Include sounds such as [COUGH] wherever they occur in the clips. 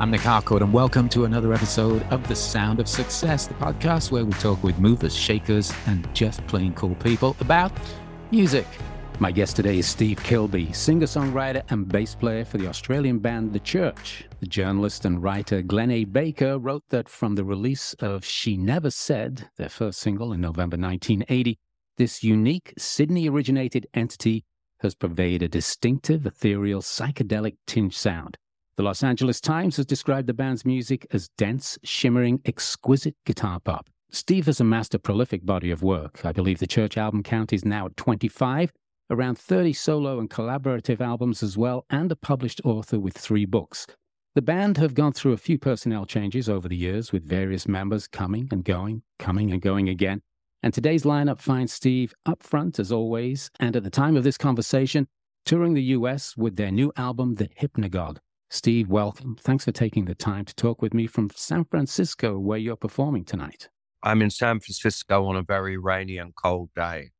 I'm Nick Harcourt, and welcome to another episode of The Sound of Success, the podcast where we talk with movers, shakers, and just plain cool people about music. My guest today is Steve Kilbey, singer songwriter and bass player for the Australian band The Church. The journalist and writer Glenn A. Baker wrote that from the release of She Never Said, their first single in November 1980, this unique Sydney originated entity has purveyed a distinctive, ethereal, psychedelic tinge sound. The Los Angeles Times has described the band's music as dense, shimmering, exquisite guitar pop. Steve has amassed a prolific body of work. I believe the Church album count is now at 25, around 30 solo and collaborative albums as well, and a published author with three books. The band have gone through a few personnel changes over the years, with various members coming and going, coming and going again. And today's lineup finds Steve up front, as always, and at the time of this conversation, touring the US with their new album, The Hypnogogue. Steve, welcome. Thanks for taking the time to talk with me from San Francisco, where you're performing tonight. I'm in San Francisco on a very rainy and cold day.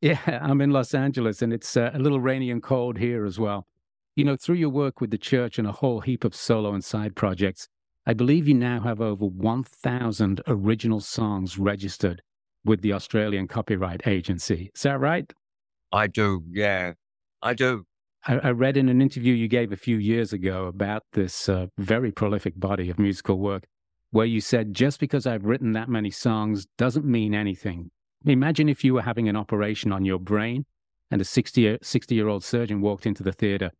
Yeah, [LAUGHS] I'm in Los Angeles and it's uh, a little rainy and cold here as well. You know, through your work with the church and a whole heap of solo and side projects, I believe you now have over 1,000 original songs registered with the Australian Copyright Agency. Is that right? I do, yeah. I do. I, I read in an interview you gave a few years ago about this uh, very prolific body of musical work where you said, just because I've written that many songs doesn't mean anything. Imagine if you were having an operation on your brain and a 60 year old surgeon walked into the theater.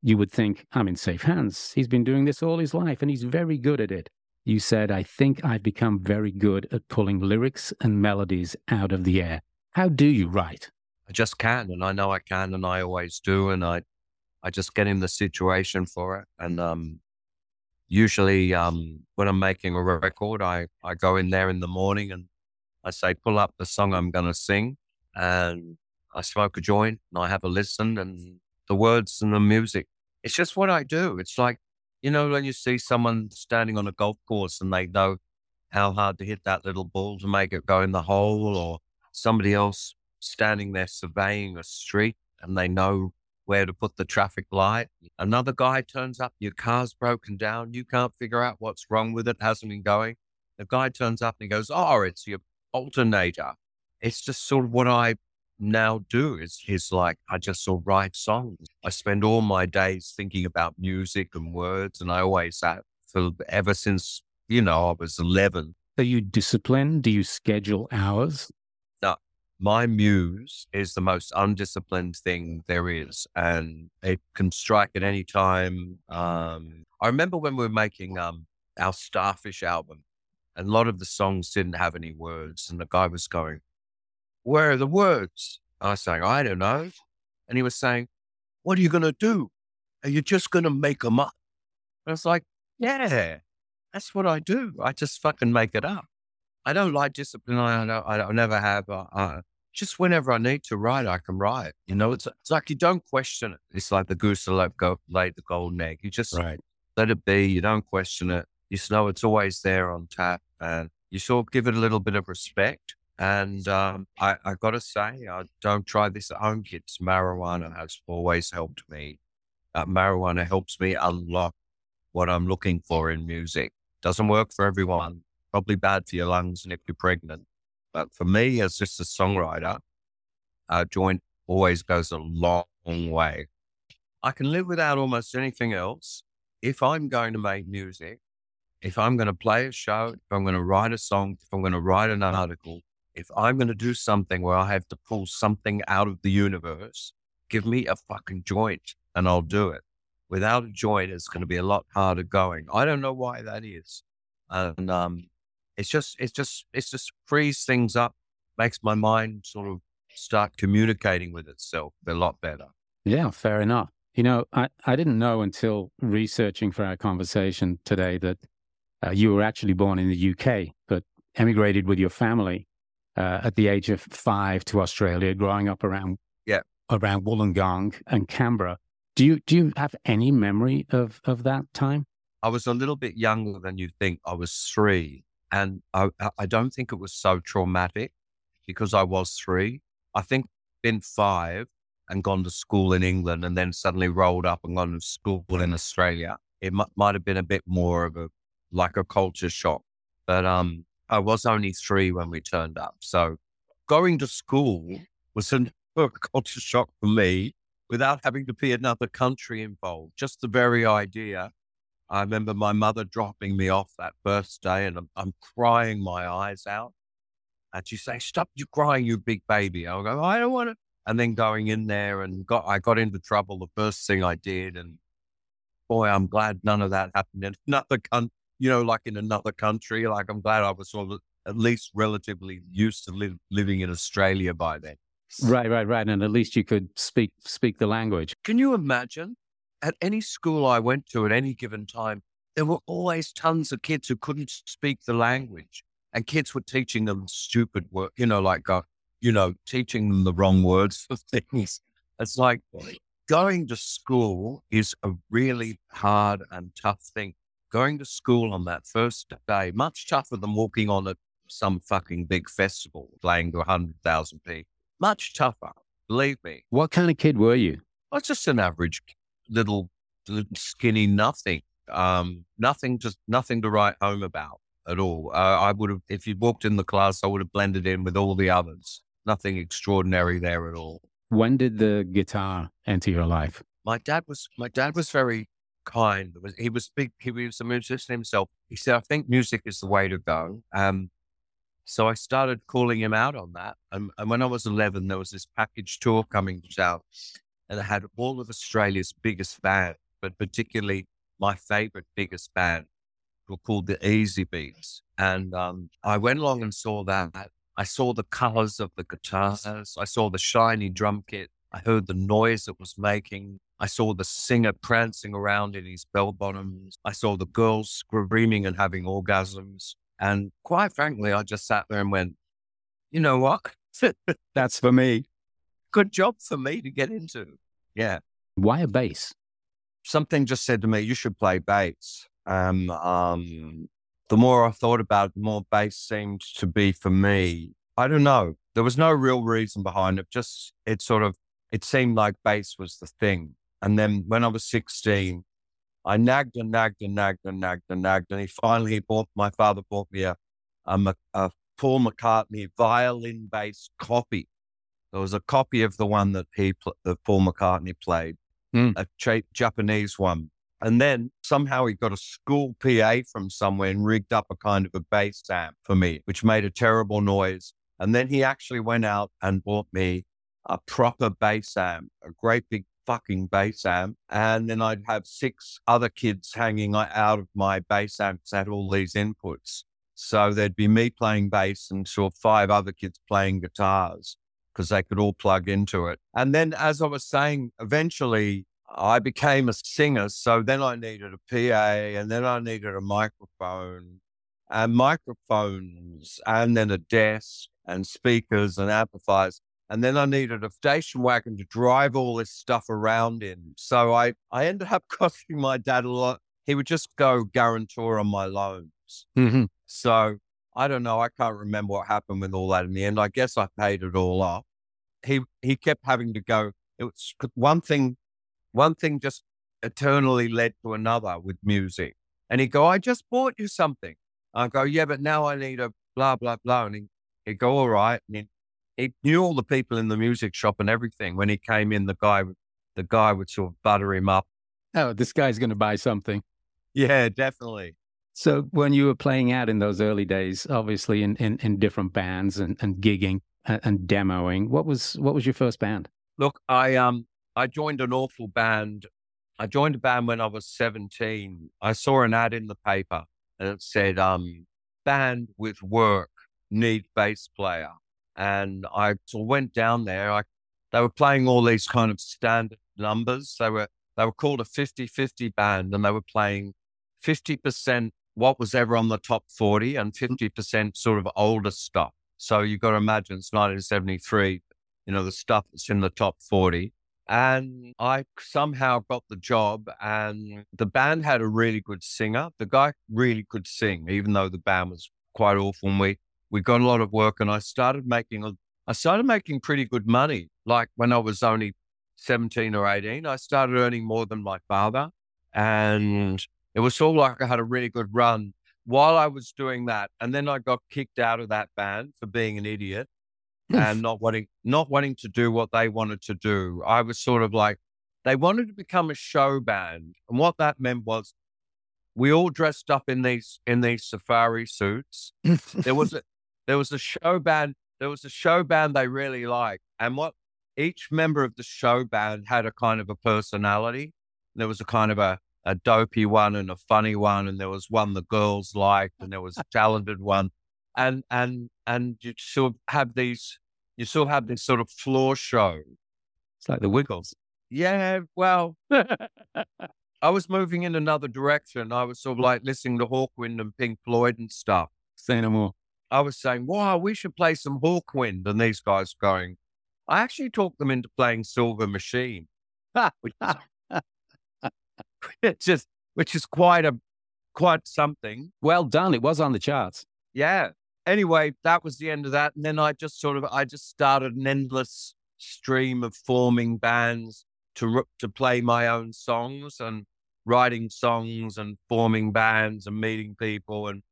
You would think, I'm in safe hands. He's been doing this all his life and he's very good at it. You said, I think I've become very good at pulling lyrics and melodies out of the air. How do you write? I just can, and I know I can, and I always do, and I, I just get in the situation for it. And um, usually, um, when I'm making a record, I I go in there in the morning and I say, pull up the song I'm going to sing. And I smoke a joint and I have a listen and the words and the music. It's just what I do. It's like, you know, when you see someone standing on a golf course and they know how hard to hit that little ball to make it go in the hole, or somebody else standing there surveying a street and they know where to put the traffic light. Another guy turns up, your car's broken down, you can't figure out what's wrong with it, hasn't been going. The guy turns up and he goes, Oh, it's your alternator. It's just sort of what I now do is, is like I just sort of write songs. I spend all my days thinking about music and words, and I always have for ever since you know I was eleven. Are you disciplined? Do you schedule hours? My muse is the most undisciplined thing there is, and it can strike at any time. Um, I remember when we were making um, our Starfish album, and a lot of the songs didn't have any words. And the guy was going, Where are the words? I was saying, I don't know. And he was saying, What are you going to do? Are you just going to make them up? And I was like, Yeah, that's what I do. I just fucking make it up. I don't like discipline. I don't, I, don't, never have. Uh, uh, just whenever I need to write, I can write. You know, it's, it's like you don't question it. It's like the goose that go, laid the golden egg. You just right. let it be. You don't question it you know it's always there on tap and you sort of give it a little bit of respect. And um, I, I got to say, I don't try this at home, kids. Marijuana has always helped me. Uh, marijuana helps me unlock what I'm looking for in music. Doesn't work for everyone. Probably bad for your lungs and if you're pregnant. But for me, as just a songwriter, a joint always goes a long way. I can live without almost anything else. If I'm going to make music, if I'm going to play a show, if I'm going to write a song, if I'm going to write an article, if I'm going to do something where I have to pull something out of the universe, give me a fucking joint and I'll do it. Without a joint, it's going to be a lot harder going. I don't know why that is. And um, it's just, it's just, it's just frees things up, makes my mind sort of start communicating with itself a lot better. Yeah, fair enough. You know, I, I didn't know until researching for our conversation today that uh, you were actually born in the UK, but emigrated with your family uh, at the age of five to Australia, growing up around yeah. around Wollongong and Canberra. Do you do you have any memory of of that time? I was a little bit younger than you think. I was three, and I I don't think it was so traumatic because I was three. I think been five and gone to school in England, and then suddenly rolled up and gone to school in Australia it m- might have been a bit more of a like a culture shock. But um, I was only three when we turned up, so going to school was [LAUGHS] a culture shock for me without having to be another country involved. Just the very idea. I remember my mother dropping me off that first day, and I'm, I'm crying my eyes out. And she say, "Stop you crying, you big baby." I'll go, "I don't want to." And then going in there and got I got into trouble the first thing I did, and boy, I'm glad none of that happened in [LAUGHS] another country. You know, like in another country. Like I'm glad I was sort of at least relatively used to live, living in Australia by then. Right, right, right. And at least you could speak speak the language. Can you imagine? At any school I went to at any given time, there were always tons of kids who couldn't speak the language, and kids were teaching them stupid work. You know, like uh, you know, teaching them the wrong words for [LAUGHS] things. It's like going to school is a really hard and tough thing. Going to school on that first day, much tougher than walking on a some fucking big festival playing to 100,000 people. Much tougher, believe me. What kind of kid were you? I was just an average little, little skinny nothing. Um, nothing, just nothing to write home about at all. Uh, I would have, if you walked in the class, I would have blended in with all the others. Nothing extraordinary there at all. When did the guitar enter your life? My dad was, my dad was very kind. He was big. He was a musician himself. He said, "I think music is the way to go." Um, so I started calling him out on that. And, and, when I was 11, there was this package tour coming out, and it had all of Australia's biggest band, but particularly my favorite biggest band, were called the Easybeats. And um, I went along and saw that. I saw the colors of the guitars. I saw the shiny drum kit. I heard the noise it was making. I saw the singer prancing around in his bell bottoms. I saw the girls screaming and having orgasms. And quite frankly, I just sat there and went, you know what? [LAUGHS] That's for me. Good job for me to get into. Yeah. Why a bass? Something just said to me, you should play bass. Um, um, the more I thought about it, the more bass seemed to be for me. I don't know. There was no real reason behind it. Just, it sort of, it seemed like bass was the thing. And then when I was 16, I nagged and nagged and nagged and nagged and nagged. And he finally bought, my father bought me a, a, a Paul McCartney violin bass copy. There was a copy of the one that he, that Paul McCartney played, mm. a cha- Japanese one. And then somehow he got a school PA from somewhere and rigged up a kind of a bass amp for me, which made a terrible noise. And then he actually went out and bought me a proper bass amp, a great big fucking bass amp. And then I'd have six other kids hanging out of my bass amps at all these inputs. So there'd be me playing bass and sort of five other kids playing guitars because they could all plug into it. And then, as I was saying, eventually I became a singer. So then I needed a PA and then I needed a microphone and microphones and then a desk and speakers and amplifiers. And then I needed a station wagon to drive all this stuff around in. So I, I ended up [LAUGHS] costing my dad a lot. He would just go guarantor on my loans. Mm-hmm. So I don't know. I can't remember what happened with all that in the end. I guess I paid it all off. He he kept having to go. It was one thing. One thing just eternally led to another with music. And he'd go, "I just bought you something." I go, "Yeah, but now I need a blah blah blah." And he, he'd go, "All right." And he knew all the people in the music shop and everything. When he came in, the guy, the guy would sort of butter him up. Oh, this guy's going to buy something. Yeah, definitely. So when you were playing out in those early days, obviously in, in, in different bands and, and gigging and, and, demoing, what was what was your first band? Look, I um I joined an awful band. I joined a band when I was 17. I saw an ad in the paper and it said um band with work need bass player. And I sort of went down there. I, they were playing all these kind of standard numbers. They were they were called a 50-50 band and they were playing 50% what was ever on the top 40 and 50% sort of older stuff. So you've got to imagine it's 1973, you know, the stuff that's in the top 40. And I somehow got the job, and the band had a really good singer. The guy really could sing, even though the band was quite awful. And we we got a lot of work and I started making, I started making pretty good money. Like when I was only 17 or 18, I started earning more than my father. and it was sort of like I had a really good run while I was doing that. And then I got kicked out of that band for being an idiot and not wanting not wanting to do what they wanted to do. I was sort of like they wanted to become a show band, and what that meant was we all dressed up in these in these safari suits. there was a [LAUGHS] there was a show band. There was a show band they really liked, and what each member of the show band had a kind of a personality. There was a kind of a a dopey one and a funny one, and there was one the girls liked, and there was a talented one, and and and you sort of have these, you sort of have this sort of floor show. It's like the Wiggles. Yeah, well, I was moving in another direction. I was sort of like listening to Hawkwind and Pink Floyd and stuff. Say no more. I was saying, wow, we should play some Hawkwind. And these guys going, I actually talked them into playing Silver Machine, which is, [LAUGHS] which is, which is quite a, quite something. Well done. It was on the charts. Yeah. Anyway, that was the end of that. And then I just sort of, I just started an endless stream of forming bands to, to play my own songs and writing songs and forming bands and meeting people and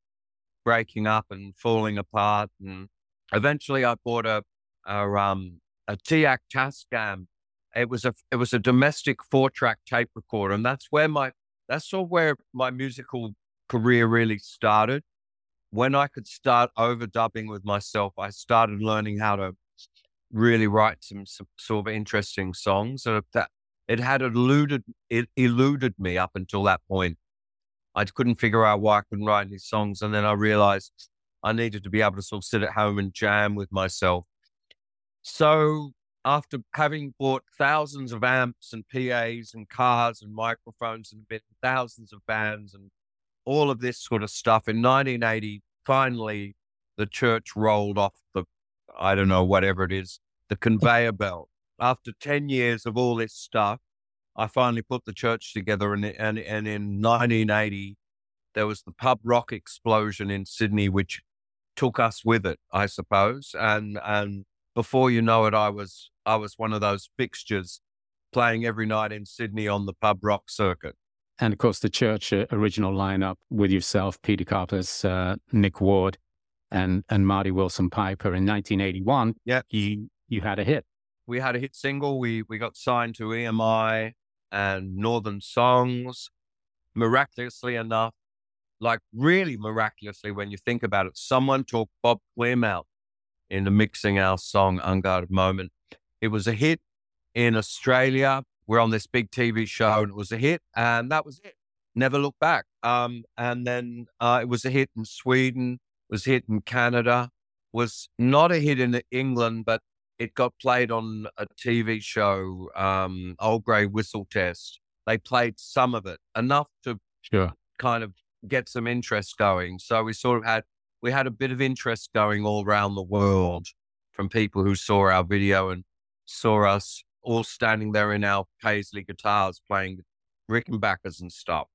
breaking up and falling apart. And eventually I bought a, a, um, a TEAC Tascam. It was a, it was a domestic four track tape recorder. And that's where my, that's sort of where my musical career really started. When I could start overdubbing with myself, I started learning how to really write some, some sort of interesting songs. So that it had eluded it eluded me up until that point. I couldn't figure out why I couldn't write any songs, and then I realized I needed to be able to sort of sit at home and jam with myself. So after having bought thousands of amps and PAs and cars and microphones and been thousands of bands and all of this sort of stuff, in 1980, finally the church rolled off the, I don't know, whatever it is, the conveyor belt. After 10 years of all this stuff, I finally put the church together. And, and, and in 1980, there was the pub rock explosion in Sydney, which took us with it, I suppose. And, and before you know it, I was, I was one of those fixtures playing every night in Sydney on the pub rock circuit. And of course, the church uh, original lineup with yourself, Peter Koppes, uh, Nick Ward, and and Marty Willson-Piper in 1981. Yeah, you you had a hit. We had a hit single. We we got signed to EMI and Northern Songs. Miraculously enough, like really miraculously, when you think about it, someone took Bob Clearmountain out into mixing our song "Unguarded Moment." It was a hit in Australia. We're on this big TV show, and it was a hit, and that was it. Never looked back. Um, and then uh, it was a hit in Sweden. Was hit in Canada. Was not a hit in England, but it got played on a TV show, um, Old Grey Whistle Test. They played some of it, enough to sure. kind of get some interest going. So we sort of had we had a bit of interest going all around the world from people who saw our video and saw us all standing there in our Paisley guitars playing Rickenbackers and stuff.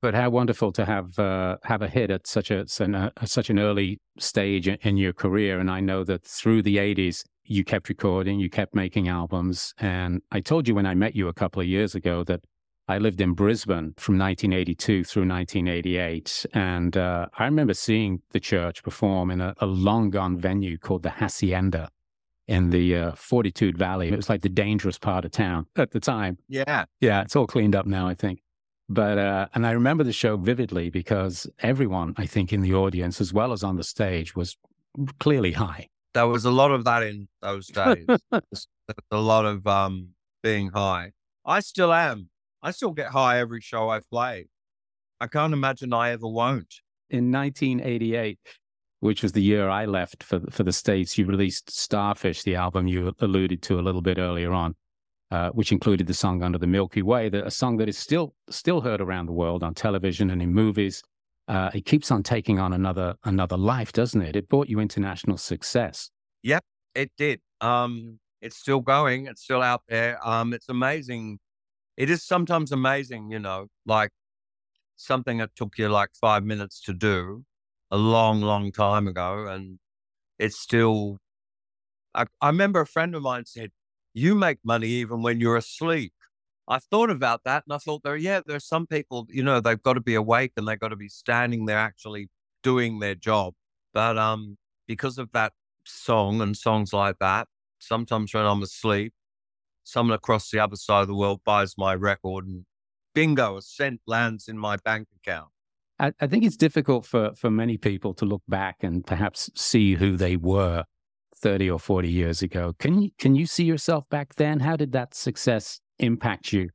But how wonderful to have uh, have a hit at such a, uh, such an early stage in your career. And I know that through the '80s, you kept recording, you kept making albums. And I told you when I met you a couple of years ago that I lived in Brisbane from 1982 through 1988. And uh, I remember seeing the church perform in a, a long gone venue called the Hacienda in the uh, Fortitude Valley. It was like the dangerous part of town at the time. Yeah. Yeah. It's all cleaned up now, I think. But, uh, and I remember the show vividly because everyone, I think, in the audience, as well as on the stage, was clearly high there was a lot of that in those days. [LAUGHS] A lot of um, being high. I still am. I still get high every show I've played. I can't imagine I ever won't. In 1988, which was the year I left for for the states, you released Starfish, the album you alluded to a little bit earlier on, uh, which included the song "Under the Milky Way," the, a song that is still still heard around the world on television and in movies uh, it keeps on taking on another another life, doesn't it? It brought you international success. Yep, it did. Um, it's still going. It's still out there. Um, it's amazing. It is sometimes amazing, you know, like something that took you like five minutes to do a long, long time ago, and it's still. I, I remember a friend of mine said, "You make money even when you're asleep." I thought about that and I thought there, yeah, there's some people, you know, they've got to be awake and they've got to be standing there actually doing their job. But um, because of that song and songs like that, sometimes when I'm asleep, someone across the other side of the world buys my record and bingo, a cent lands in my bank account. I, I think it's difficult for, for many people to look back and perhaps see who they were 30 or 40 years ago. Can you, can you see yourself back then? How did that success impact you?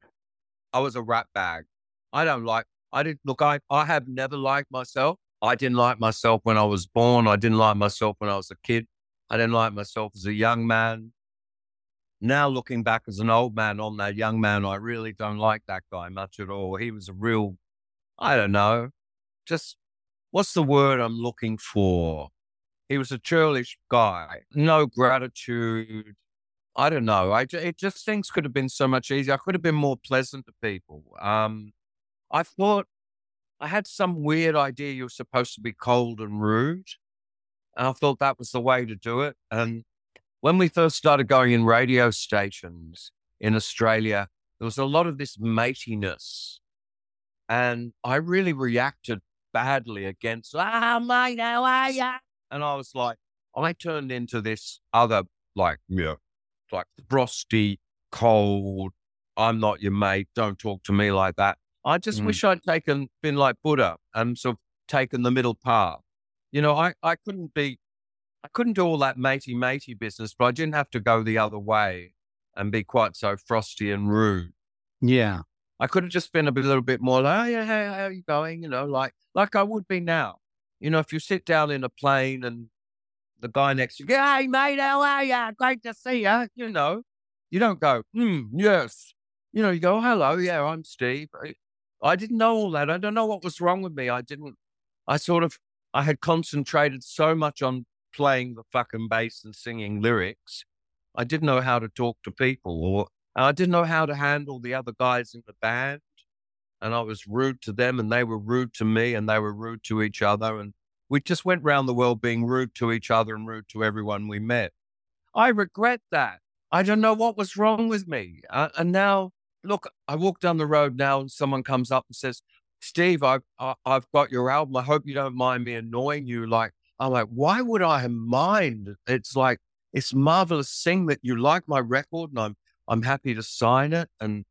I was a rat bag. I don't like, I didn't look, I, I have never liked myself. I didn't like myself when I was born. I didn't like myself when I was a kid. I didn't like myself as a young man. Now, looking back as an old man on that young man, I really don't like that guy much at all. He was a real, I don't know, just what's the word I'm looking for? He was a churlish guy, no gratitude. I don't know. I it just things could have been so much easier. I could have been more pleasant to people. Um, I thought I had some weird idea you were supposed to be cold and rude. And I thought that was the way to do it. And when we first started going in radio stations in Australia, there was a lot of this matiness. And I really reacted badly against, ah, mate, how are you? And I was like, I turned into this other, like, yeah, like frosty, cold, I'm not your mate, don't talk to me like that. I just mm. wish I'd taken, been like Buddha and sort of taken the middle path. You know, I, I couldn't be, I couldn't do all that matey matey business, but I didn't have to go the other way and be quite so frosty and rude. Yeah. I could have just been a, bit, a little bit more like, oh, yeah, hey, how are you going? You know, like, like I would be now. You know, if you sit down in a plane and the guy next to you, hey, mate, how are you? Great to see you. You know, you don't go, hmm, yes. You know, you go, hello, yeah, I'm Steve. I didn't know all that. I don't know what was wrong with me. I didn't, I sort of, I had concentrated so much on playing the fucking bass and singing lyrics. I didn't know how to talk to people or I didn't know how to handle the other guys in the band. And I was rude to them and they were rude to me and they were rude to each other. And we just went around the world being rude to each other and rude to everyone we met. I regret that. I don't know what was wrong with me. Uh, and now look, I walk down the road now and someone comes up and says, Steve, I've, I've got your album. I hope you don't mind me annoying you. Like, I'm like, why would I mind? It's like, it's marvelous thing that you like my record and I'm, I'm happy to sign it. And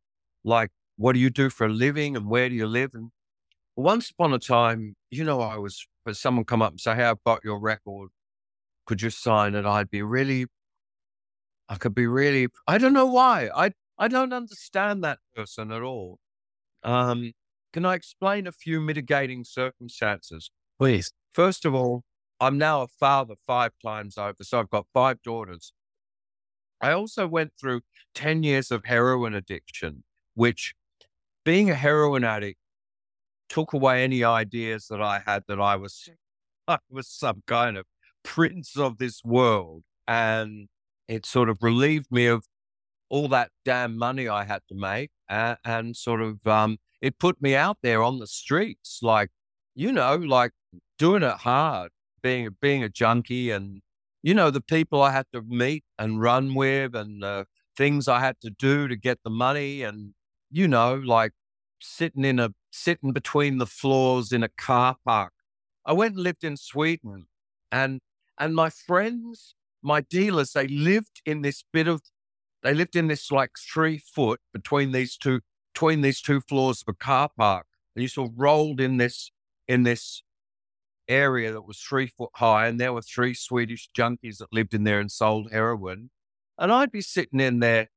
like, what do you do for a living and where do you live? And once upon a time, you know, I was, for someone come up and say, Hey, I've got your record. Could you sign it? I'd be really, I could be really, I don't know why. I, I don't understand that person at all. Um, can I explain a few mitigating circumstances? Please. First of all, I'm now a father five times over, so I've got five daughters. I also went through 10 years of heroin addiction, which being a heroin addict took away any ideas that I had that I was [LAUGHS] I was some kind of prince of this world. And it sort of relieved me of all that damn money I had to make, and, and sort of um, it put me out there on the streets, like you know, like doing it hard, being being a junkie, and you know the people I had to meet and run with, and things I had to do to get the money, and you know, like sitting in a sitting between the floors in a car park. I went and lived in Sweden, and and my friends, my dealers, they lived in this bit of they lived in this like three foot between these two between these two floors of a car park. And you sort of rolled in this in this area that was three foot high, and there were three Swedish junkies that lived in there and sold heroin. And I'd be sitting in there,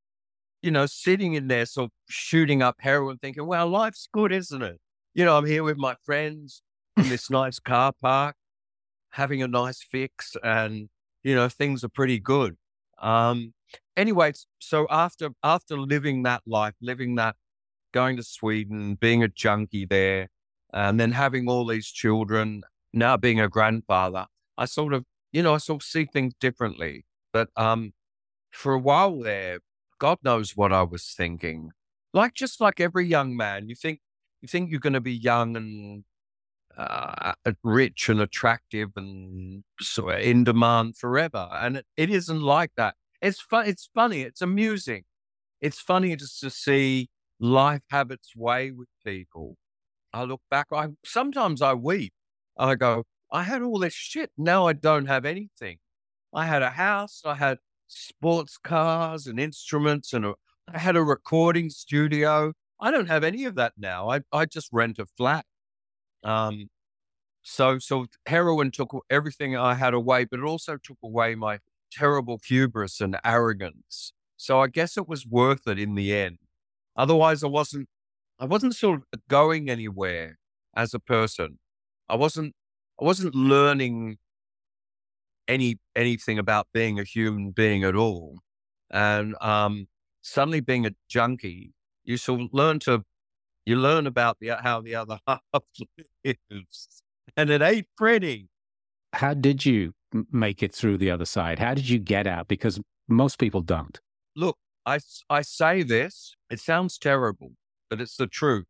you know, sitting in there, sort of shooting up heroin, thinking, well, life's good, isn't it? You know, I'm here with my friends in this [LAUGHS] nice car park, having a nice fix, and, you know, things are pretty good. Um, anyway, so after after living that life, living that, going to Sweden, being a junkie there, and then having all these children, now being a grandfather, I sort of, you know, I sort of see things differently. But um, for a while there, God knows what I was thinking. Like just like every young man, you think you think you're going to be young and uh, rich and attractive and sort of in demand forever, and it, it isn't like that. It's fun. It's funny. It's amusing. It's funny just to see life have its way with people. I look back, I sometimes I weep. I go, I had all this shit. Now I don't have anything. I had a house, I had sports cars and instruments, and a, I had a recording studio. I don't have any of that now. I, I just rent a flat. Um, so so heroin took everything I had away, but it also took away my terrible hubris and arrogance. So I guess it was worth it in the end. Otherwise, I wasn't I wasn't sort of going anywhere as a person. I wasn't I wasn't learning any anything about being a human being at all. And um, suddenly being a junkie, you sort of learn to you learn about the how the other [LAUGHS] half lives, and it ain't pretty. How did you make it through the other side? How did you get out? Because most people don't. Look, I I say this. It sounds terrible, but it's the truth.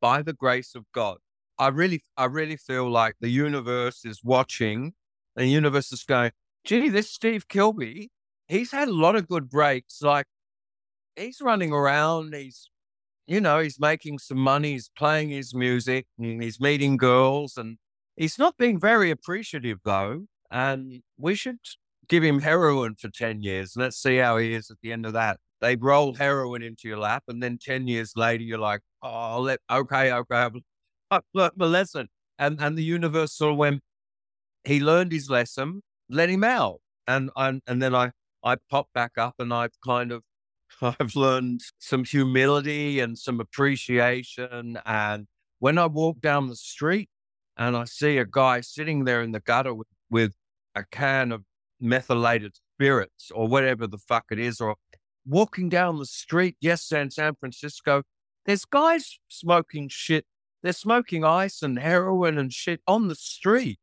By the grace of God, I really I really feel like the universe is watching the universe is going, gee, this Steve Kilbey, he's had a lot of good breaks. Like he's running around, he's, you know, he's making some money, he's playing his music, he's meeting girls, and he's not being very appreciative though. And we should give him heroin for 10 years. Let's see how he is at the end of that. They roll heroin into your lap, and then 10 years later, you're like, oh, let, okay, okay, My lesson. And, and the universe of went, he learned his lesson, let him out. And and, and then I, I popped back up and I've kind of [LAUGHS] I've learned some humility and some appreciation. And when I walk down the street and I see a guy sitting there in the gutter with, with a can of methylated spirits or whatever the fuck it is, or walking down the street, yes, in San Francisco, there's guys smoking shit. They're smoking ice and heroin and shit on the street.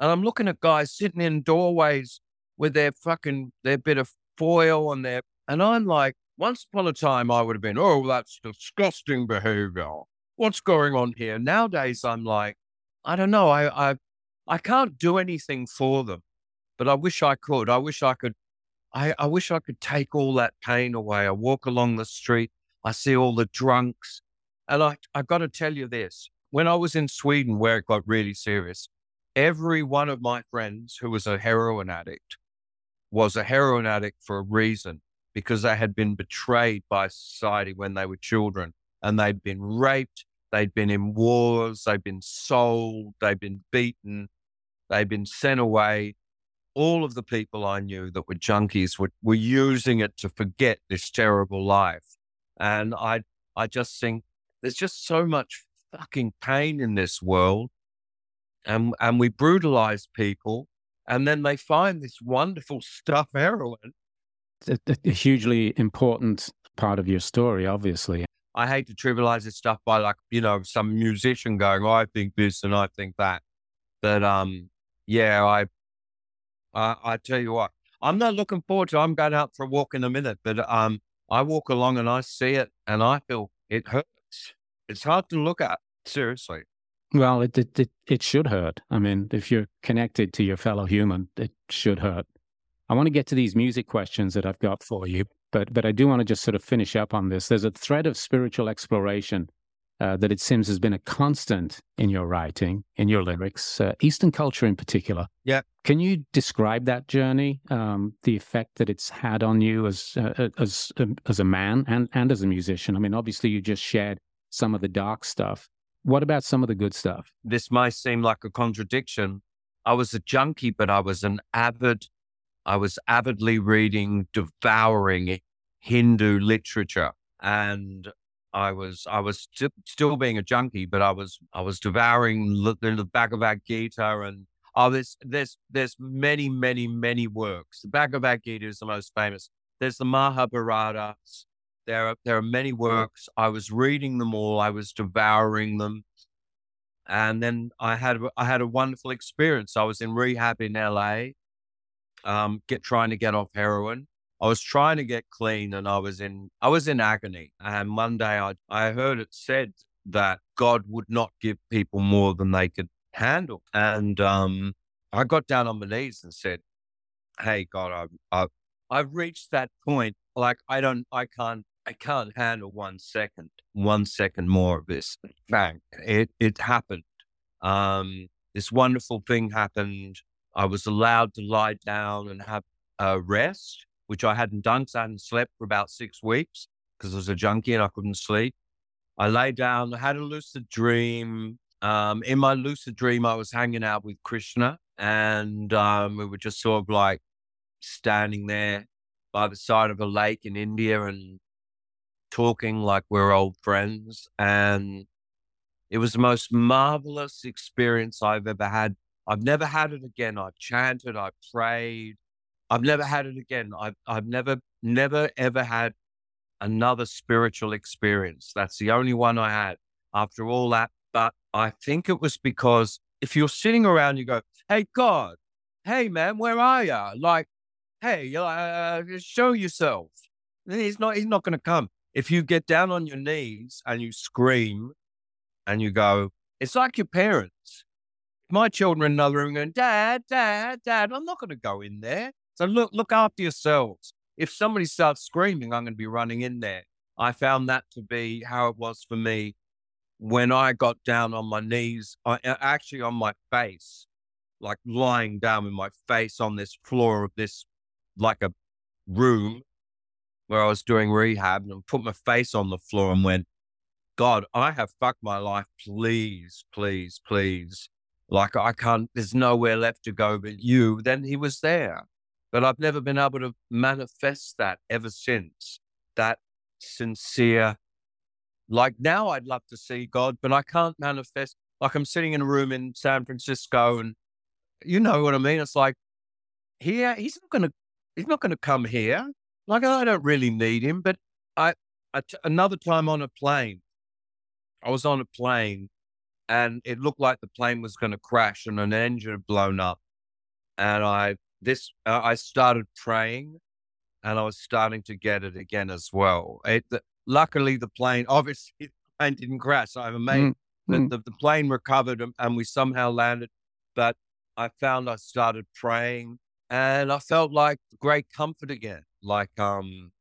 And I'm looking at guys sitting in doorways with their fucking their bit of foil and their and I'm like, once upon a time I would have been, oh, that's disgusting behavior. What's going on here? Nowadays I'm like, I don't know, I I I can't do anything for them, but I wish I could. I wish I could I, I wish I could take all that pain away. I walk along the street, I see all the drunks. And I I gotta tell you this. When I was in Sweden where it got really serious, every one of my friends who was a heroin addict was a heroin addict for a reason because they had been betrayed by society when they were children and they'd been raped, they'd been in wars, they'd been sold, they'd been beaten, they'd been sent away. All of the people I knew that were junkies were, were using it to forget this terrible life. And I, I just think there's just so much fucking pain in this world and and we brutalize people, and then they find this wonderful stuff, heroin. A, a hugely important part of your story, obviously. I hate to trivialize this stuff by like you know some musician going, oh, I think this and I think that. But um, yeah, I, I, I tell you what, I'm not looking forward to. I'm going out for a walk in a minute, but um, I walk along and I see it, and I feel it hurts. It's hard to look at seriously. Well, it, it, it, it should hurt. I mean, if you're connected to your fellow human, it should hurt. I want to get to these music questions that I've got for you, but, but I do want to just sort of finish up on this. There's a thread of spiritual exploration uh, that it seems has been a constant in your writing, in your lyrics, uh, Eastern culture in particular. Yeah. Can you describe that journey, um, the effect that it's had on you as uh, as um, as a man and and as a musician? I mean, obviously, you just shared some of the dark stuff, what about some of the good stuff? This might seem like a contradiction. I was a junkie, but I was an avid, I was avidly reading, devouring Hindu literature. And I was, I was st- still being a junkie, but I was, I was devouring the, the Bhagavad Gita and oh, there's, there's, there's many, many, many works. The Bhagavad Gita is the most famous. There's the Mahabharata, there are, there are many works. I was reading them all. I was devouring them. And then I had I had a wonderful experience. I was in rehab in LA, um, get trying to get off heroin. I was trying to get clean, and I was in I was in agony. And one day I I heard it said that God would not give people more than they could handle. And um, I got down on my knees and said, "Hey God, I, I I've reached that point. Like I don't I can't I can't handle one second, one second more of this. Bang. It, it happened. Um, this wonderful thing happened. I was allowed to lie down and have a rest, which I hadn't done because I hadn't slept for about six weeks because I was a junkie and I couldn't sleep. I lay down, I had a lucid dream. Um, in my lucid dream, I was hanging out with Krishna and um, we were just sort of like standing there by the side of a lake in India and talking like we're old friends. And it was the most marvelous experience I've ever had. I've never had it again. I've chanted, I've prayed. I've never had it again. I've, I've never, never, ever had another spiritual experience. That's the only one I had after all that. But I think it was because if you're sitting around, you go, Hey, God, hey, man, where are you? Like, hey, uh, show yourself. He's not, he's not going to come. If you get down on your knees and you scream and you go, it's like your parents. My children in another room going, Dad, Dad, Dad, I'm not going to go in there. So look, look after yourselves. If somebody starts screaming, I'm going to be running in there. I found that to be how it was for me when I got down on my knees, I, uh, actually on my face, like lying down with my face on this floor of this, like a room where I was doing rehab and put my face on the floor and went, God, I have fucked my life. Please, please, please. Like I can't, there's nowhere left to go but you. Then he was there. But I've never been able to manifest that ever since. That sincere, like now I'd love to see God, but I can't manifest. Like I'm sitting in a room in San Francisco and you know what I mean? It's like, here, he's not going to, he's not going to come here. Like I don't really need him, but I, I t- another time on a plane, I was on a plane and it looked like the plane was going to crash and an engine had blown up. And I, this, uh, I started praying and I was starting to get it again as well. It, the, luckily, the plane, [LAUGHS] obviously, the plane didn't crash. I'm amazed mm-hmm. that the, the plane recovered and, and we somehow landed. But I found I started praying and I felt like great comfort again. Like, um,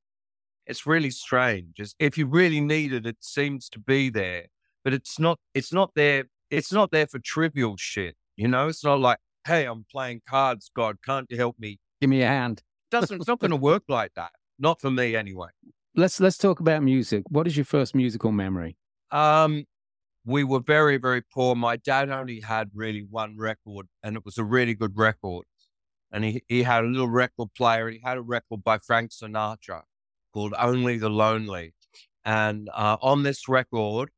it's really strange. It's, if you really need it, it seems to be there, but it's not. It's not there. It's not there for trivial shit. You know, it's not like, hey, I'm playing cards. God, can't you help me? Give me a hand. It doesn't. It's not going to work like that. Not for me, anyway. Let's let's talk about music. What is your first musical memory? Um, we were very very poor. My dad only had really one record, and it was a really good record and he, he had a little record player. He had a record by Frank Sinatra called Only the Lonely. And uh, on this record,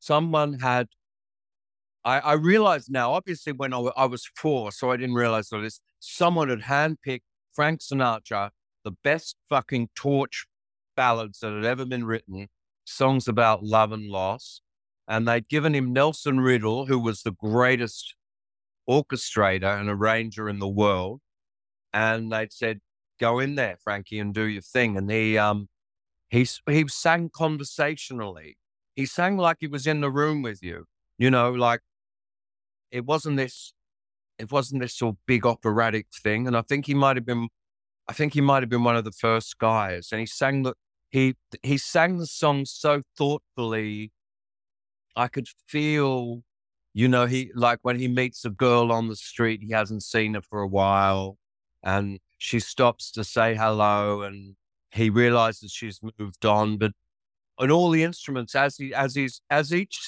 someone had, I, I realized now, obviously, when I was four, so I didn't realize all this, someone had handpicked Frank Sinatra, the best fucking torch ballads that had ever been written, songs about love and loss. And they'd given him Nelson Riddle, who was the greatest orchestrator and arranger in the world. And they'd said, go in there, Frankie, and do your thing. And he, um, he, he sang conversationally. He sang like he was in the room with you, you know, like it wasn't this, it wasn't this sort of big operatic thing. And I think he might have been, I think he might have been one of the first guys. And he sang the, he, he sang the song so thoughtfully. I could feel you know, he like when he meets a girl on the street, he hasn't seen her for a while, and she stops to say hello, and he realizes she's moved on. But on all the instruments, as he as he's as each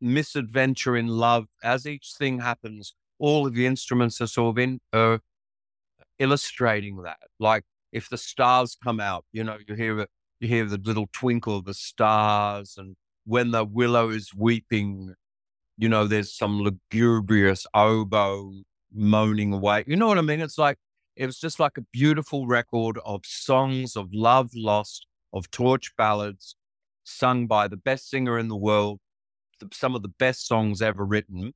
misadventure in love, as each thing happens, all of the instruments are sort of in uh, illustrating that. Like if the stars come out, you know, you hear it, you hear the little twinkle of the stars, and when the willow is weeping, you know, there's some lugubrious oboe moaning away. You know what I mean? It's like, it was just like a beautiful record of songs of love lost, of torch ballads sung by the best singer in the world, some of the best songs ever written.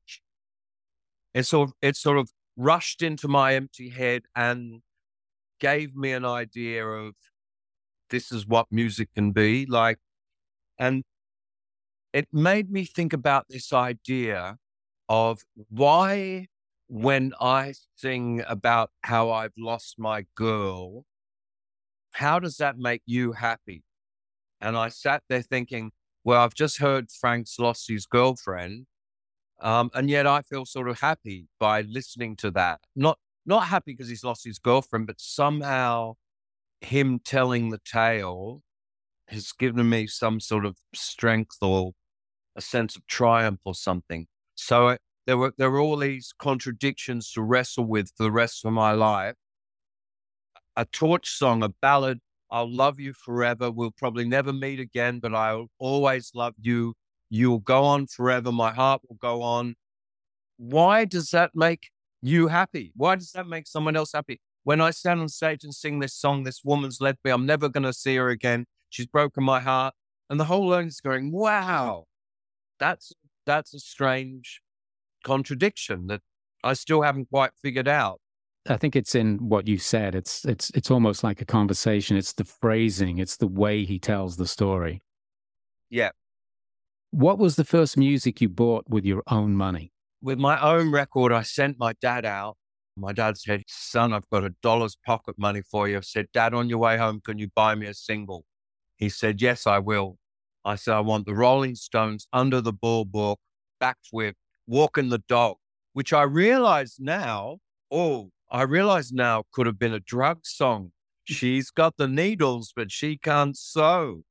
It sort of, it sort of rushed into my empty head and gave me an idea of this is what music can be like. And it made me think about this idea of why, when I sing about how I've lost my girl, how does that make you happy? And I sat there thinking, well, I've just heard Frank's lost his girlfriend. Um, and yet I feel sort of happy by listening to that. Not not happy because he's lost his girlfriend, but somehow him telling the tale has given me some sort of strength or a sense of triumph or something. So there were there were all these contradictions to wrestle with for the rest of my life. A torch song, a ballad, I'll love you forever. We'll probably never meet again, but I'll always love you. You'll go on forever. My heart will go on. Why does that make you happy? Why does that make someone else happy? When I stand on stage and sing this song, this woman's left me. I'm never going to see her again. She's broken my heart. And the whole audience going, wow, that's, that's a strange contradiction that I still haven't quite figured out. I think it's in what you said. It's it's it's almost like a conversation. It's the phrasing. It's the way he tells the story. Yeah. What was the first music you bought with your own money? With my own record, I sent my dad out. My dad said, "Son, I've got a dollar's pocket money for you." I said, "Dad, on your way home, can you buy me a single?" He said, "Yes, I will." I said, "I want the Rolling Stones under the boardwalk, backed with Walking the Dog," which I realize now. Oh, I realize now could have been a drug song. [LAUGHS] She's got the needles, but she can't sew.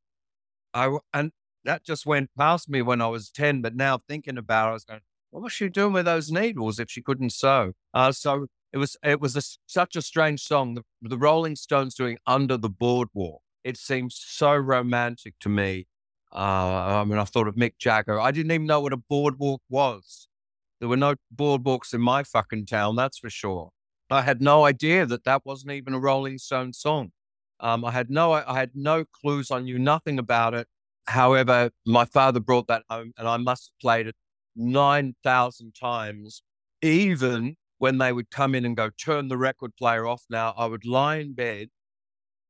I and that just went past me when I was ten. But now thinking about it, I was going, what was she doing with those needles if she couldn't sew? Uh, so it was it was a, such a strange song. The, the Rolling Stones doing "Under the Boardwalk." It seems so romantic to me. Uh, I mean, I thought of Mick Jagger. I didn't even know what a boardwalk was. There were no boardwalks in my fucking town, that's for sure. I had no idea that that wasn't even a Rolling Stone song. Um, I had no, I had no clues. I knew nothing about it. However, my father brought that home, and I must have played it nine thousand times. Even when they would come in and go, "Turn the record player off now," I would lie in bed,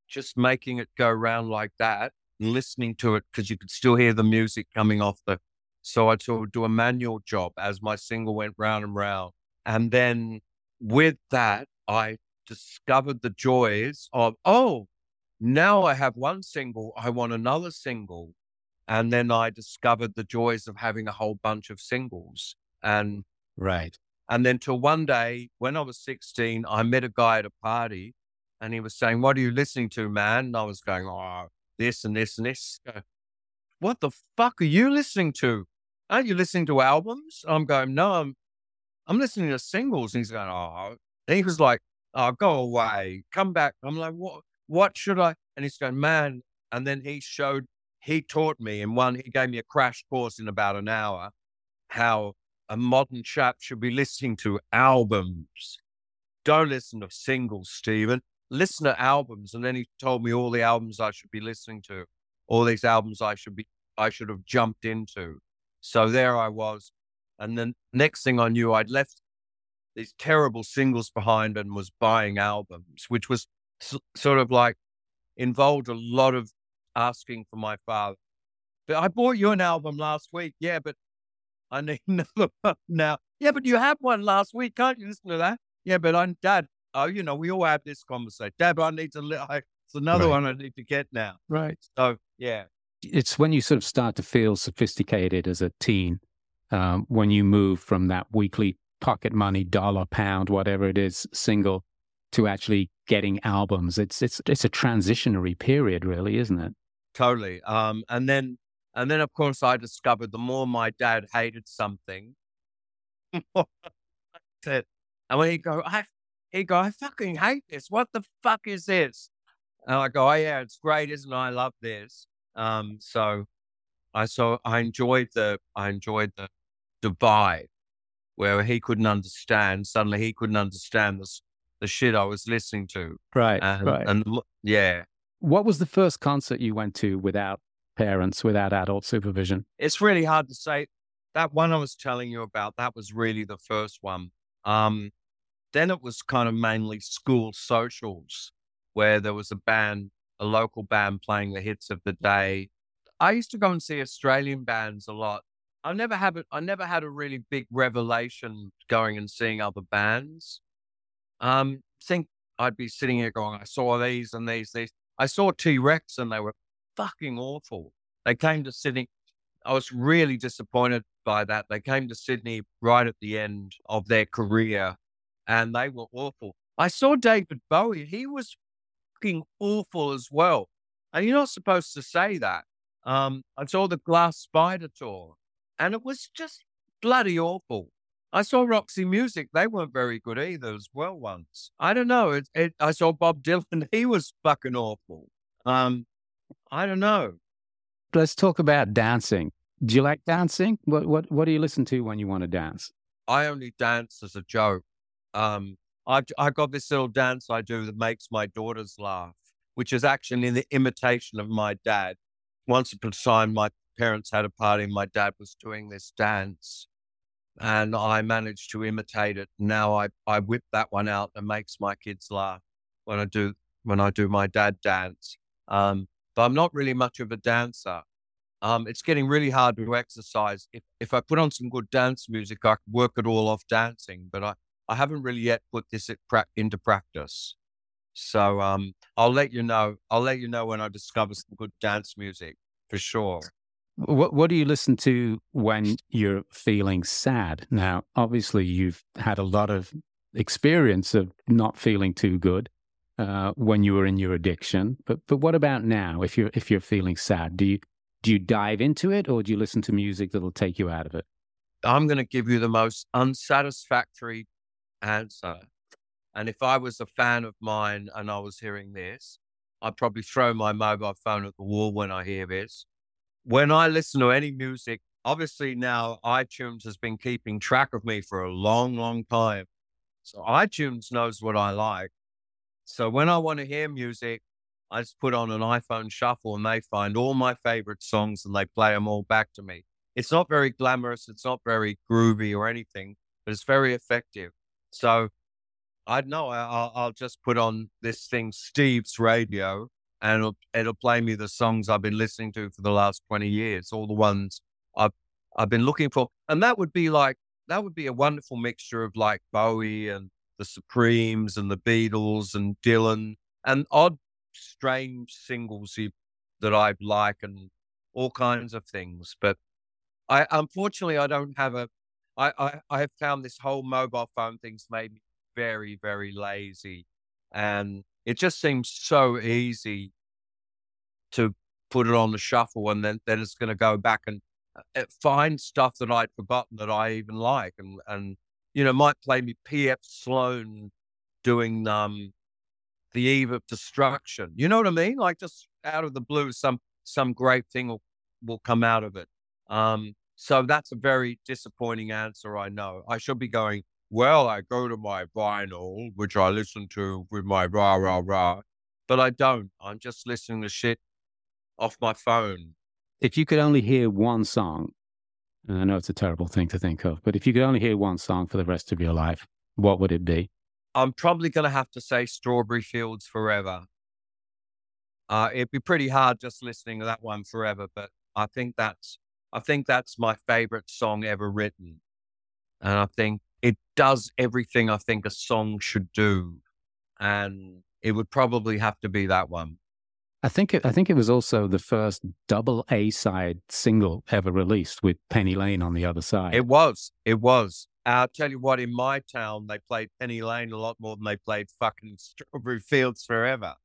just making it go round like that, and listening to it because you could still hear the music coming off the. So I would do a manual job as my single went round and round, and then with that, I discovered the joys of, oh, now I have one single, I want another single. And then I discovered the joys of having a whole bunch of singles. And right. And then till one day when I was 16, I met a guy at a party and he was saying, What are you listening to, man? And I was going, Oh, this and this and this. What the fuck are you listening to? Aren't you listening to albums? I'm going, No, I'm I'm listening to singles. And he's going, oh, and he was like, oh, go away, come back. I'm like, what, what should I? And he's going, man. And then he showed, he taught me in one, he gave me a crash course in about an hour how a modern chap should be listening to albums. Don't listen to singles, Stephen. Listen to albums. And then he told me all the albums I should be listening to, all these albums I should be, I should have jumped into. So there I was and then next thing I knew, I'd left these terrible singles behind and was buying albums, which was s- sort of like involved a lot of asking for my father. But I bought you an album last week. Yeah, but I need [LAUGHS] another one now. Yeah, but you had one last week. Can't you listen to that? Yeah, but I'm dad. Oh, you know, we all have this conversation. Dad, I need to, li- I, it's another right. one I need to get now. Right. So, yeah. It's when you sort of start to feel sophisticated as a teen um, when you move from that weekly pocket money, dollar, pound, whatever it is, single to actually getting albums. It's it's it's a transitionary period, really, isn't it? Totally. Um, and then and then of course I discovered the more my dad hated something, [LAUGHS] more i said and when he go, I he go, I fucking hate this. What the fuck is this? And I go, oh yeah, it's great, isn't it? I love this. Um, so I saw, I enjoyed the I enjoyed the divide where he couldn't understand. Suddenly he couldn't understand the, the shit I was listening to. Right. And, right. And yeah. What was the first concert you went to without parents, without adult supervision? It's really hard to say. That one I was telling you about, that was really the first one. Um, then it was kind of mainly school socials where there was a band, a local band playing the hits of the day. I used to go and see Australian bands a lot I never had I never had a really big revelation going and seeing other bands. Um, think I'd be sitting here going, I saw these and these, these. I saw T Rex and they were fucking awful. They came to Sydney. I was really disappointed by that. They came to Sydney right at the end of their career and they were awful. I saw David Bowie. He was fucking awful as well. And you're not supposed to say that. Um, I saw the Glass Spider tour and it was just bloody awful. I saw Roxy Music. They weren't very good either as well once. I don't know. It, it, I saw Bob Dylan. [LAUGHS] He was fucking awful. Um, I don't know. Let's talk about dancing. Do you like dancing? What, what, what do you listen to when you want to dance? I only dance as a joke. Um, I, I got this little dance I do that makes my daughters laugh, which is actually the imitation of my dad. Once upon a time, my parents had a party and my dad was doing this dance and I managed to imitate it. Now I, I whip that one out and makes my kids laugh when I do when I do my dad dance. Um, but I'm not really much of a dancer. Um, it's getting really hard to exercise. If if I put on some good dance music, I can work it all off dancing. But I, I haven't really yet put this pra- into practice. So um, I'll let you know. I'll let you know when I discover some good dance music for sure. What What do you listen to when you're feeling sad? Now, obviously, you've had a lot of experience of not feeling too good uh, when you were in your addiction. But but what about now? If you're if you're feeling sad, do you do you dive into it, or do you listen to music that'll take you out of it? I'm going to give you the most unsatisfactory answer. And if I was a fan of mine and I was hearing this, I'd probably throw my mobile phone at the wall when I hear this when I listen to any music, obviously now iTunes has been keeping track of me for a long, long time. So iTunes knows what I like. So when I want to hear music, I just put on an iPhone shuffle and they find all my favorite songs and they play them all back to me. It's not very glamorous. It's not very groovy or anything, but it's very effective. So I know I'll, I'll just put on this thing, Steve's radio, and it'll, it'll play me the songs I've been listening to for the last 20 years, all the ones I've, I've been looking for. And that would be like, that would be a wonderful mixture of like Bowie and the Supremes and the Beatles and Dylan and odd, strange singles that I like and all kinds of things. But I, unfortunately, I don't have a, I, I, I have found this whole mobile phone thing's made me very, very lazy. And it just seems so easy to put it on the shuffle and then, then it's going to go back and uh, find stuff that I'd forgotten that I even like. And, and, you know, might play me P.F. Sloan doing um, The Eve of Destruction. You know what I mean? Like just out of the blue, some, some great thing will, will come out of it. Um, so that's a very disappointing answer. I know I should be going, well, I go to my vinyl, which I listen to with my rah, rah, rah, but I don't. I'm just listening to shit off my phone. If you could only hear one song, and I know it's a terrible thing to think of, but if you could only hear one song for the rest of your life, what would it be? I'm probably going to have to say Strawberry Fields Forever. Uh, it'd be pretty hard just listening to that one forever, but I think that's I think that's my favorite song ever written. And I think it does everything I think a song should do. And it would probably have to be that one. I think it, I think it was also the first double A side single ever released with Penny Lane on the other side. It was. It was. I'll tell you what, in my town, they played Penny Lane a lot more than they played fucking [LAUGHS] Strawberry Fields Forever.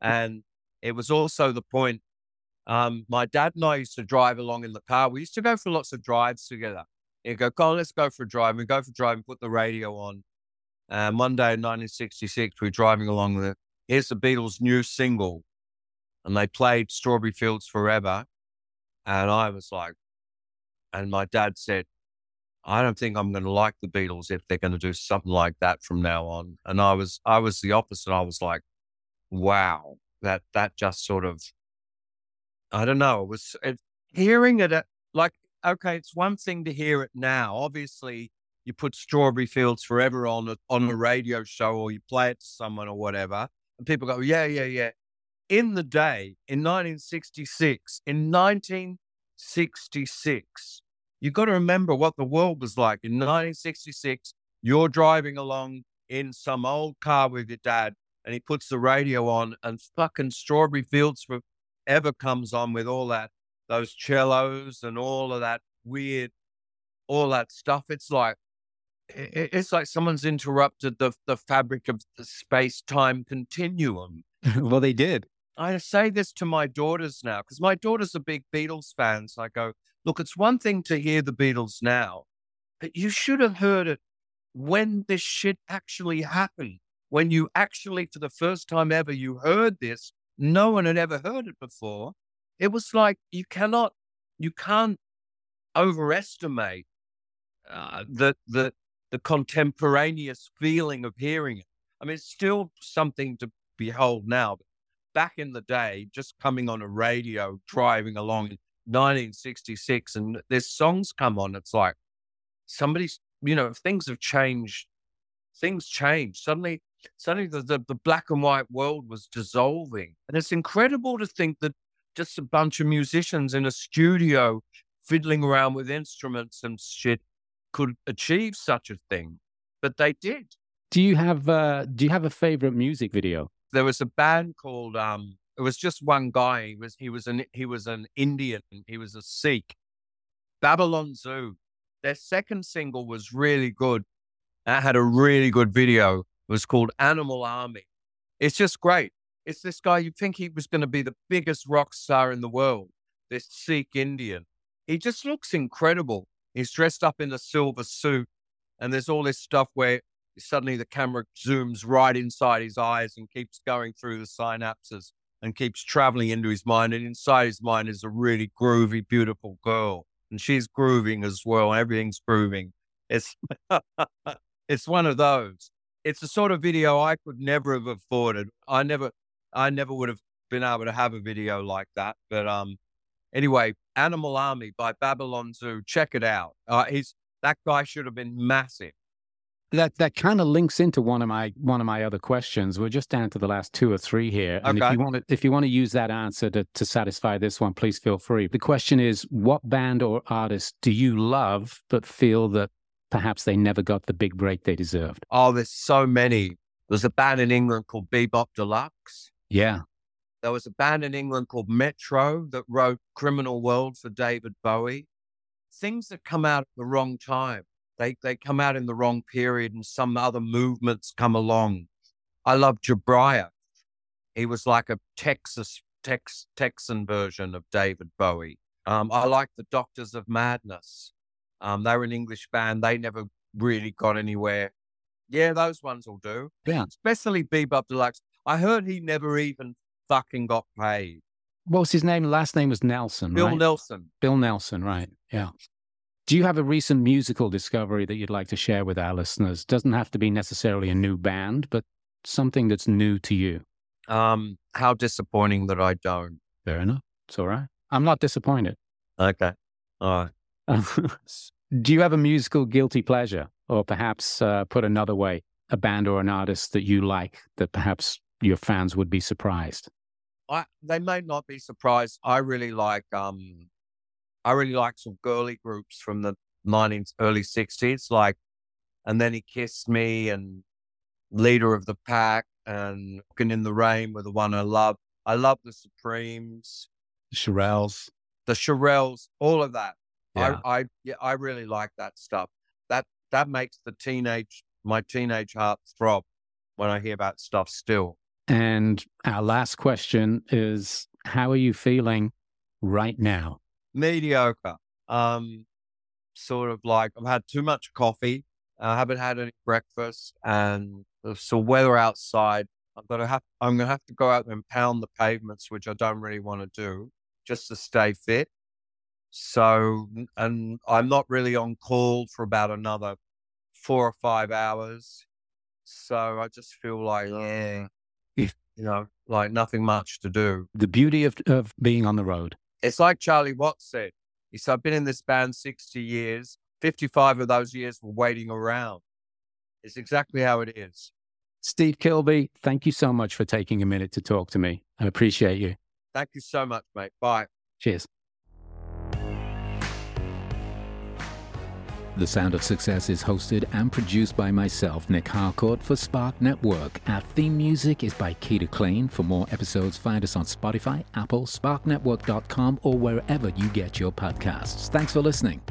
And it was also the point. Um, my dad and I used to drive along in the car. We used to go for lots of drives together. You go, Colin, let's go for a drive. We go for a drive and put the radio on. And one day in 1966, we are driving along the, here's the Beatles' new single. And they played Strawberry Fields Forever. And I was like, and my dad said, I don't think I'm going to like the Beatles if they're going to do something like that from now on. And I was, I was the opposite. I was like, wow, that, that just sort of, I don't know. It was it, hearing it, at, like okay, it's one thing to hear it now. Obviously, you put Strawberry Fields Forever on a, on a radio show or you play it to someone or whatever, and people go, yeah, yeah, yeah. In the day, in 1966, in 1966, you've got to remember what the world was like. In 1966, you're driving along in some old car with your dad, and he puts the radio on, and fucking Strawberry Fields ever comes on with all that, those cellos and all of that weird, all that stuff. It's like, it's like someone's interrupted the, the fabric of the space time continuum. [LAUGHS] well, they did. I say this to my daughters now because my daughters are big Beatles fans. I go, look, it's one thing to hear the Beatles now, but you should have heard it when this shit actually happened. When you actually, for the first time ever, you heard this, no one had ever heard it before. It was like you cannot, you can't overestimate uh, the the the contemporaneous feeling of hearing it. I mean, it's still something to behold now. But back in the day, just coming on a radio, driving along in 1966, and there's songs come on, it's like somebody's, you know, things have changed. Things change. Suddenly, suddenly the, the, the black and white world was dissolving. And it's incredible to think that just a bunch of musicians in a studio fiddling around with instruments and shit could achieve such a thing. But they did. Do you have uh, do you have a favorite music video? There was a band called um it was just one guy. He was he was an he was an Indian. He was a Sikh. Babylon Zoo. Their second single was really good. That had a really good video. Was called Animal Army. It's just great. It's this guy, you'd think he was going to be the biggest rock star in the world, this Sikh Indian. He just looks incredible. He's dressed up in a silver suit, and there's all this stuff where suddenly the camera zooms right inside his eyes and keeps going through the synapses and keeps traveling into his mind. And inside his mind is a really groovy, beautiful girl. And she's grooving as well. Everything's grooving. It's [LAUGHS] it's one of those. It's the sort of video I could never have afforded. I never I never would have been able to have a video like that. But um anyway, Animal Army by Babylon Zoo. Check it out. Uh, he's that guy should have been massive that that kind of links into one of my one of my other questions. We're just down to the last two or three here, and okay. if you want to if you want to use that answer to to satisfy this one, please feel free. The question is, what band or artist do you love but feel that perhaps they never got the big break they deserved? Oh, there's so many. There's a band in England called Be-Bop Deluxe. Yeah. There was a band in England called Metro that wrote Criminal World for David Bowie. Things that come out at the wrong time they they come out in the wrong period, and some other movements come along. I love Jobriath. He was like a Texas Tex, Texan version of David Bowie. Um, I like the Doctors of Madness. Um, they were an English band. They never really got anywhere. Yeah, those ones will do. Yeah. Especially Be-Bop Deluxe. I heard he never even fucking got paid. What was his name? Last name was Nelson. Bill right? Nelson. Bill Nelson, right. Yeah. Do you have a recent musical discovery that you'd like to share with our listeners? Doesn't have to be necessarily a new band, but something that's new to you. Um, how disappointing that I don't. Fair enough. It's all right. I'm not disappointed. Okay. All right. [LAUGHS] Do you have a musical guilty pleasure? Or perhaps uh, put another way, a band or an artist that you like that perhaps your fans would be surprised? I, they may not be surprised. I really like um, I really like some girly groups from the 90s, early 60s, like, and then he kissed me and leader of the pack and walking in the rain with the one I love. I love the Supremes, the Shirelles, the Shirelles, all of that. Yeah. I, I, yeah, I really like that stuff. That, that makes the teenage, my teenage heart throb when I hear about stuff still. And our last question is, how are you feeling right now? mediocre. Um, sort of like I've had too much coffee. I haven't had any breakfast, and the so weather outside. I'm gonna have I'm gonna have to go out and pound the pavements, which I don't really want to do, just to stay fit. So, and I'm not really on call for about another four or five hours. So I just feel like, yeah, you know, like nothing much to do. The beauty of of being on the road it's like Charlie Watts said. He said, I've been in this band 60 years. 55 of those years were waiting around. It's exactly how it is. Steve Kilbey, thank you so much for taking a minute to talk to me. I appreciate you. Thank you so much, mate. Bye. Cheers. The Sound of Success is hosted and produced by myself, Nick Harcourt, for Spark Network. Our theme music is by Keita Klein. For more episodes, find us on Spotify, Apple, SparkNetwork.com, or wherever you get your podcasts. Thanks for listening.